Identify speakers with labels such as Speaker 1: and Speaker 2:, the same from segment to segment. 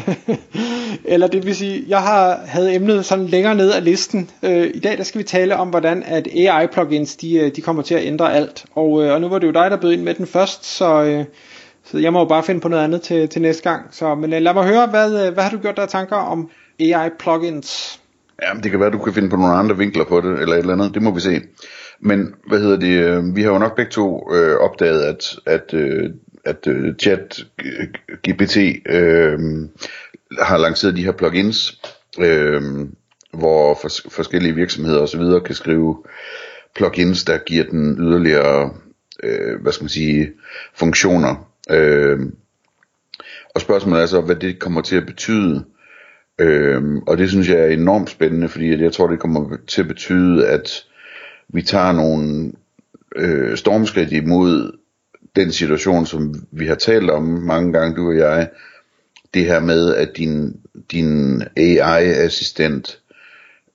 Speaker 1: Eller det vil sige, jeg har havde emnet sådan længere ned af listen. Øh, I dag der skal vi tale om, hvordan at AI plugins de, øh, de kommer til at ændre alt. Og, øh, og nu var det jo dig, der bød ind med den først, så, øh, så jeg må jo bare finde på noget andet til, til næste gang. Så, men øh, lad mig høre, hvad, øh, hvad har du gjort der tanker om AI plugins?
Speaker 2: Jamen, det kan være, du kan finde på nogle andre vinkler på det, eller et eller andet. Det må vi se. Men, hvad hedder det, øh, vi har jo nok begge to øh, opdaget, at, at, øh, at øh, chat GPT øh, har lanceret de her plugins, øh, hvor fors- forskellige virksomheder osv. kan skrive plugins, der giver den yderligere, øh, hvad skal man sige, funktioner. Øh, og spørgsmålet er så, hvad det kommer til at betyde. Øhm, og det synes jeg er enormt spændende, fordi jeg tror, det kommer til at betyde, at vi tager nogle øh, stormskridt imod den situation, som vi har talt om mange gange, du og jeg. Det her med, at din, din AI-assistent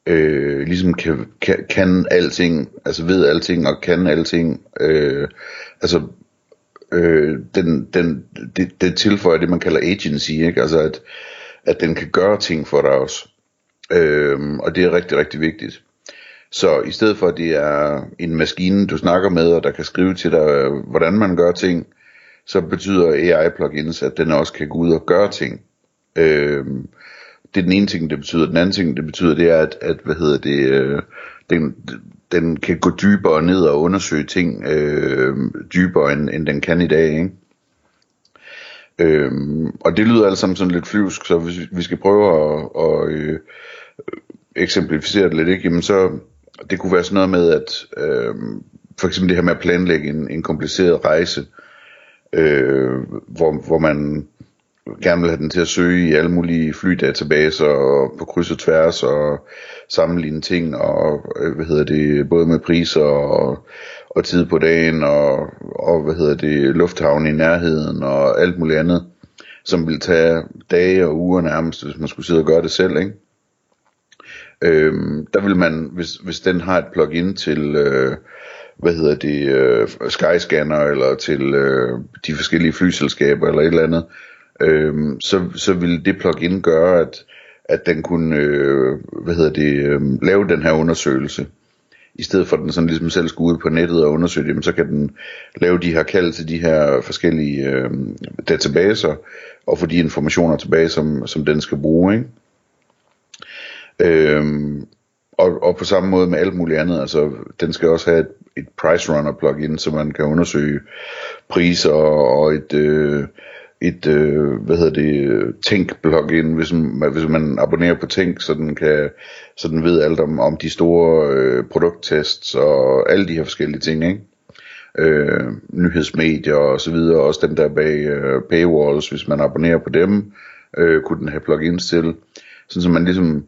Speaker 2: øh, ligesom kan, kan, kan alting, altså ved alting og kan alting. Øh, altså øh, den, den, det, det tilføjer det, man kalder agency, ikke? Altså at, at den kan gøre ting for dig også. Øh, og det er rigtig, rigtig vigtigt. Så i stedet for at det er en maskine, du snakker med, og der kan skrive til dig, øh, hvordan man gør ting, så betyder AI-plugins, at den også kan gå ud og gøre ting. Øh, det er den ene ting, det betyder. Den anden ting, det betyder, det er, at, at hvad hedder det, øh, den, den kan gå dybere ned og undersøge ting øh, dybere, end, end den kan i dag, ikke? Øhm, og det lyder alt sammen sådan lidt flyvsk, så hvis vi skal prøve at, at øh, eksemplificere det lidt, ikke? Jamen så, det kunne være sådan noget med, at øh, for eksempel det her med at planlægge en, en kompliceret rejse, øh, hvor, hvor man gerne vil have den til at søge i alle mulige flydatabaser og på kryds og tværs og sammenligne ting og øh, hvad hedder det både med priser og, og tid på dagen og, og hvad hedder det lufthavn i nærheden og alt muligt andet som vil tage dage og uger nærmest hvis man skulle sidde og gøre det selv ikke? Øhm, der vil man hvis, hvis den har et plugin til øh, hvad hedder det øh, Skyscanner eller til øh, de forskellige flyselskaber eller et eller andet øh, så, så vil det plugin gøre, at, at den kunne øh, hvad hedder det, øh, lave den her undersøgelse. I stedet for at den sådan ligesom selv skulle ud på nettet og undersøge det, så kan den lave de her kald til de her forskellige øh, databaser, og få de informationer tilbage, som, som den skal bruge. Ikke? Øhm, og, og på samme måde med alt muligt andet, altså den skal også have et, et price runner plugin, så man kan undersøge priser og et, øh, et øh, hvad hedder det Tænk plugin hvis man, hvis man abonnerer på Tænk så den kan så den ved alt om om de store øh, produkttests og alle de her forskellige ting ikke? Øh, nyhedsmedier og så videre. Også dem der bag øh, paywalls hvis man abonnerer på dem øh, kunne den have plugins til. Sådan så man ligesom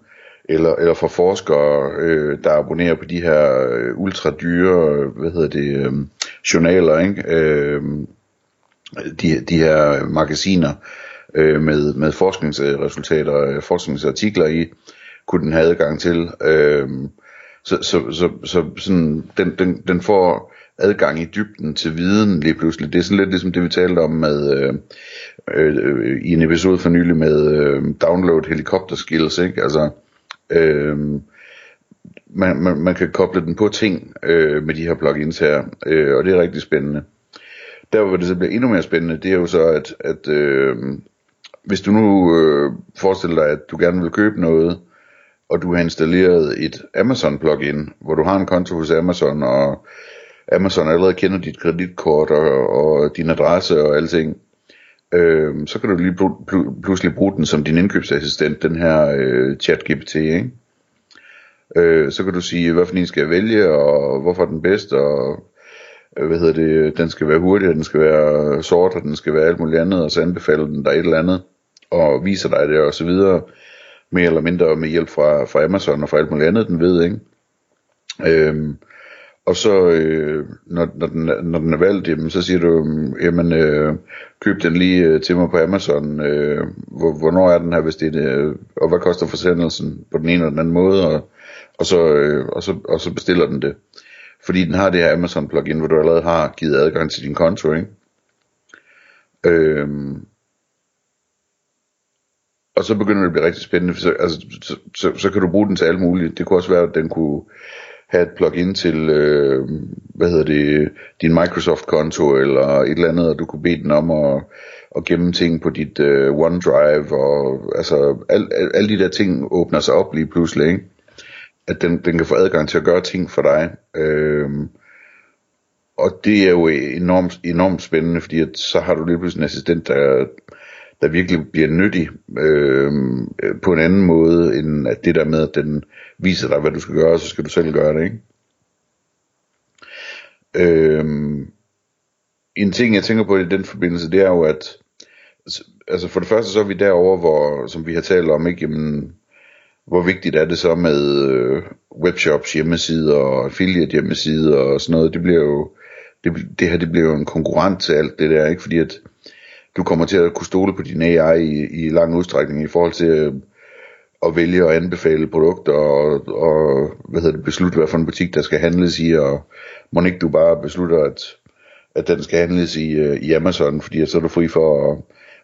Speaker 2: eller, eller for forskere, øh, der abonnerer på de her øh, ultra dyre, hvad hedder det, øh, journaler, ikke? Øh, de, de her magasiner øh, med, med forskningsresultater, øh, forskningsartikler i, kunne den have adgang til. Øh, så, så, så, så sådan, den, den, den får adgang i dybden til viden lige pludselig. Det er sådan lidt ligesom det, vi talte om med, øh, øh, i en episode for nylig med øh, download helikopter skills, ikke? Altså, øh, man, man, man kan koble den på ting øh, med de her plugins her, øh, og det er rigtig spændende. Der hvor det så bliver endnu mere spændende, det er jo så, at, at øh, hvis du nu øh, forestiller dig, at du gerne vil købe noget, og du har installeret et Amazon plugin, hvor du har en konto hos Amazon, og Amazon allerede kender dit kreditkort og, og din adresse og alting, øh, så kan du lige pl- pl- pludselig bruge den som din indkøbsassistent, den her øh, chat-GPT, ikke? Øh, så kan du sige, hvad for en skal jeg vælge, og hvorfor er den bedst, og øh, hvad hedder det, øh, den skal være hurtig, den skal være sort, og den skal være alt muligt andet, og så anbefaler den dig et eller andet, og viser dig det, og så videre. mere eller mindre med hjælp fra, fra Amazon og fra alt muligt andet, den ved, ikke? Øhm, og så, øh, når, når, den, når den er valgt, jamen, så siger du, mm, jamen, øh, køb den lige øh, til mig på Amazon. Øh, hvor, hvornår er den her, hvis det er det, og hvad koster forsendelsen på den ene eller den anden måde, og, og, så, øh, og, så, og så bestiller den det. Fordi den har det her Amazon plugin, hvor du allerede har givet adgang til din konto, ikke? Øhm, og så begynder det at blive rigtig spændende, for så, altså, så, så, så kan du bruge den til alt muligt. Det kunne også være, at den kunne have et plugin til, øh, hvad hedder det, din Microsoft-konto eller et eller andet, og du kunne bede den om at, at gemme ting på dit øh, OneDrive, og altså al, al, alle de der ting åbner sig op lige pludselig, ikke? At den, den kan få adgang til at gøre ting for dig. Øh, og det er jo enormt, enormt spændende, fordi at så har du lige pludselig en assistent, der, der virkelig bliver nyttig øh, på en anden måde, end at det der med, at den viser dig, hvad du skal gøre, så skal du selv gøre det, ikke? Øh, en ting, jeg tænker på i den forbindelse, det er jo, at altså for det første, så er vi derover, hvor, som vi har talt om, ikke, jamen, hvor vigtigt er det så med øh, webshops, hjemmesider og affiliate hjemmesider og sådan noget, det bliver jo, det, det her det bliver jo en konkurrent til alt det der, ikke, fordi at du kommer til at kunne stole på din AI i, i lang udstrækning i forhold til øh, at vælge og anbefale produkter og, og hvad hedder det, beslutte, hvad for en butik der skal handles i, og må ikke du bare beslutter, at, at den skal handles i, øh, i Amazon, fordi så er du fri for at,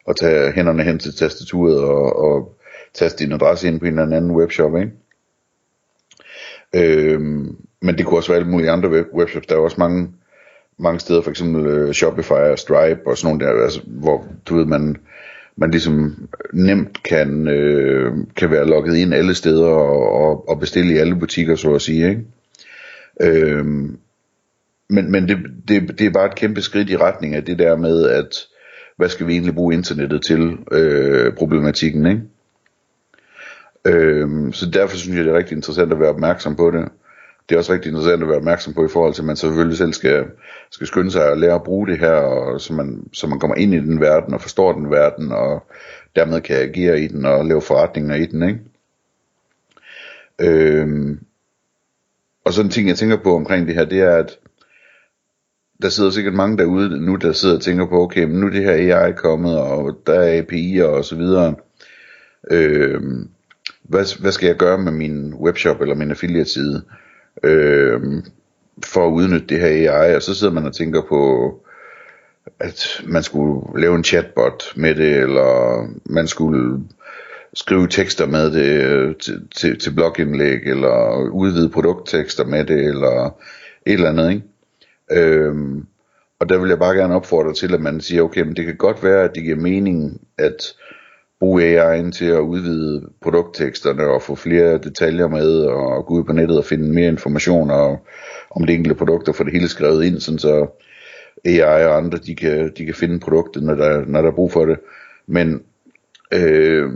Speaker 2: at tage hænderne hen til tastaturet og, og taste din adresse ind på en eller anden webshop, ikke? Øhm, men det kunne også være alle mulige andre web- webshops. Der er også mange mange steder, for eksempel uh, Shopify og Stripe og sådan nogle der, altså, hvor du ved, man, man ligesom nemt kan, øh, kan være logget ind alle steder og, og, og bestille i alle butikker, så at sige. Ikke? Øhm, men men det, det, det er bare et kæmpe skridt i retning af det der med, at hvad skal vi egentlig bruge internettet til, øh, problematikken, ikke? Øhm, så derfor synes jeg, det er rigtig interessant at være opmærksom på det det er også rigtig interessant at være opmærksom på i forhold til, at man selvfølgelig selv skal, skal skynde sig at lære at bruge det her, og så, man, så man kommer ind i den verden og forstår den verden, og dermed kan agere i den og lave forretninger i den. Ikke? Øhm, og sådan en ting, jeg tænker på omkring det her, det er, at der sidder sikkert mange derude nu, der sidder og tænker på, okay, men nu er det her AI kommet, og der er API'er og så videre. Øhm, hvad, hvad skal jeg gøre med min webshop eller min affiliate side? Øh, for at udnytte det her AI, og så sidder man og tænker på, at man skulle lave en chatbot med det, eller man skulle skrive tekster med det øh, til, til, til blogindlæg, eller udvide produkttekster med det, eller et eller andet, ikke? Øhm, og der vil jeg bare gerne opfordre til, at man siger, okay, men det kan godt være, at det giver mening, at bruge AI'en til at udvide produktteksterne og få flere detaljer med og gå ud på nettet og finde mere information og, om det enkelte produkt og få det hele skrevet ind, sådan så AI og andre de kan, de kan finde produktet, når der, når der er brug for det. Men øh,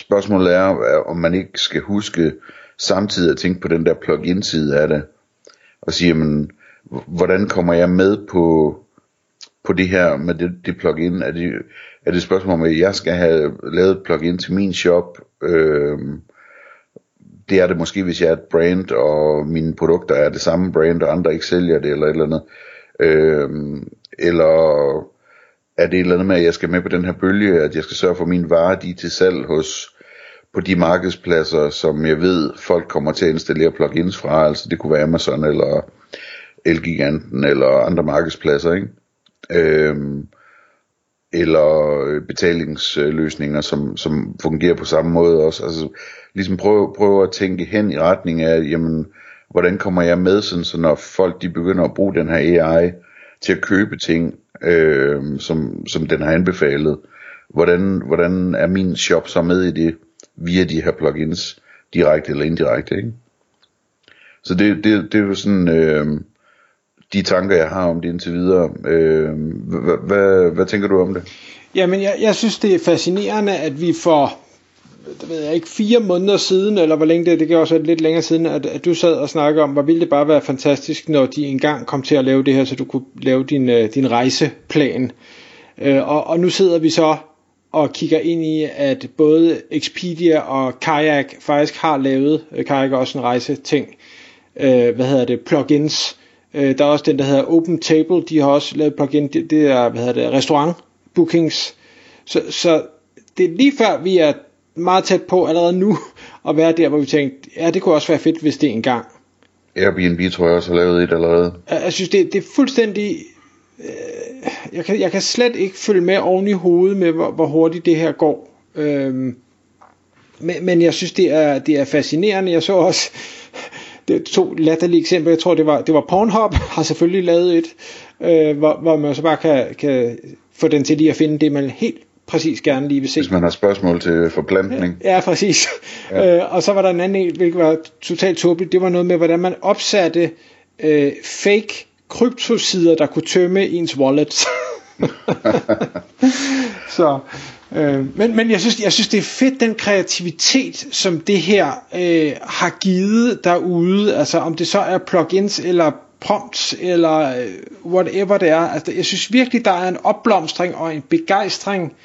Speaker 2: spørgsmålet er, om man ikke skal huske samtidig at tænke på den der plug-in side af det, og sige, jamen, hvordan kommer jeg med på, på det her med det, det plugin? Er det, er det et spørgsmål om, at jeg skal have lavet et plugin til min shop. Øh, det er det måske, hvis jeg er et brand, og mine produkter er det samme brand, og andre ikke sælger det, eller et eller andet. Øh, eller er det et eller andet med, at jeg skal med på den her bølge, at jeg skal sørge for, at mine varer de er til salg hos på de markedspladser, som jeg ved, folk kommer til at installere plugins fra, altså det kunne være Amazon eller Elgiganten eller andre markedspladser, ikke? Øhm, eller øh, betalingsløsninger, som, som fungerer på samme måde også. Altså ligesom prøve, prøve at tænke hen i retning af, jamen, hvordan kommer jeg med, sådan, så når folk de begynder at bruge den her AI til at købe ting, øh, som, som den har anbefalet, hvordan, hvordan er min shop så med i det, via de her plugins, direkte eller indirekte, ikke? Så det, det, det er jo sådan, øh, de tanker, jeg har om det indtil videre. Øh, hvad, hvad, hvad tænker du om det?
Speaker 1: Jamen, jeg, jeg synes, det er fascinerende, at vi for det ved jeg ikke, fire måneder siden, eller hvor længe det, er, det kan også være lidt længere siden, at, at du sad og snakkede om, hvor ville det bare være fantastisk, når de engang kom til at lave det her, så du kunne lave din, øh, din rejseplan. Uh, og, og nu sidder vi så og kigger ind i, at både Expedia og Kayak faktisk har lavet, øh, Kayak er også en rejseting, øh, hvad hedder det, plugins. Øh, der er også den, der hedder Open Table, de har også lavet plugin, det, det er, hvad hedder det, restaurant bookings. Så, så det er lige før, vi er meget tæt på allerede nu at være der, hvor vi tænkte, ja, det kunne også være fedt, hvis det engang.
Speaker 2: Airbnb tror jeg også har lavet et allerede.
Speaker 1: Jeg synes, det, det er fuldstændig... Øh, jeg, kan, jeg kan slet ikke følge med oven i hovedet med, hvor, hvor hurtigt det her går. Øhm, men, men jeg synes, det er, det er fascinerende. Jeg så også det to latterlige eksempler. Jeg tror, det var, det var Pornhub, har selvfølgelig lavet et, øh, hvor, hvor man så bare kan, kan få den til lige at finde det, man helt præcis gerne lige vil se.
Speaker 2: Hvis man har spørgsmål til forplantning.
Speaker 1: Ja, præcis. Ja. Øh, og så var der en anden, hvilket var totalt tåbeligt. Det var noget med, hvordan man opsatte øh, fake kryptosider, der kunne tømme ens wallet. så, øh, men, men jeg synes, jeg synes, det er fedt, den kreativitet, som det her øh, har givet derude. Altså om det så er plugins eller prompts eller øh, whatever det er. Altså, jeg synes virkelig, der er en opblomstring og en begejstring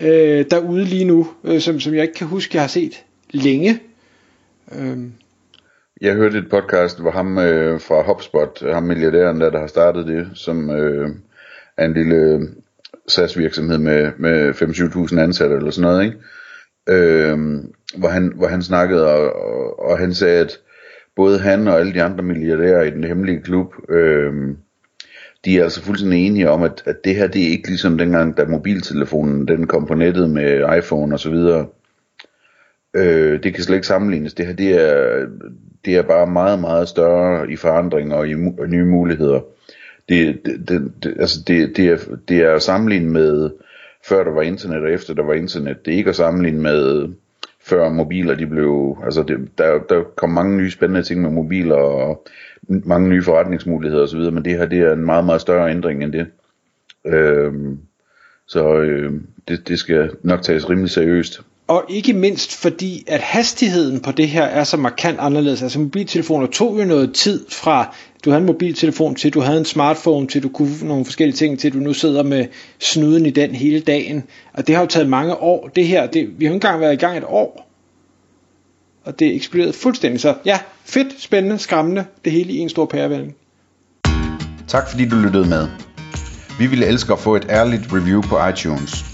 Speaker 1: øh, derude lige nu, øh, som, som jeg ikke kan huske, jeg har set længe.
Speaker 2: Øh. Jeg hørte et podcast, hvor ham øh, fra HubSpot, ham milliardæren der, der har startet det, som øh, er en lille SaaS virksomhed med, med 25.000 ansatte eller sådan noget, ikke? Øhm, hvor, han, hvor han snakkede, og, og, og han sagde, at både han og alle de andre milliardærer i den hemmelige klub, øhm, de er altså fuldstændig enige om, at, at det her, det er ikke ligesom dengang, da mobiltelefonen den kom på nettet med iPhone og så videre. Øh, det kan slet ikke sammenlignes. Det her, det er, det er bare meget, meget større i forandring og i og nye muligheder. Det, det, det, altså det, det, er, det er at sammenligne med før der var internet og efter der var internet. Det er ikke at sammenligne med før mobiler de blev, altså det, der, der kom mange nye spændende ting med mobiler og mange nye forretningsmuligheder osv., men det her det er en meget, meget større ændring end det. Øhm, så øh, det, det skal nok tages rimelig seriøst.
Speaker 1: Og ikke mindst fordi, at hastigheden på det her er så markant anderledes. Altså mobiltelefoner tog jo noget tid fra, du havde en mobiltelefon til, du havde en smartphone til, du kunne nogle forskellige ting til, du nu sidder med snuden i den hele dagen. Og det har jo taget mange år. Det her, det, vi har jo ikke engang været i gang et år. Og det eksploderede fuldstændig. Så ja, fedt, spændende, skræmmende, det hele i en stor pærevælling.
Speaker 2: Tak fordi du lyttede med. Vi ville elske at få et ærligt review på iTunes.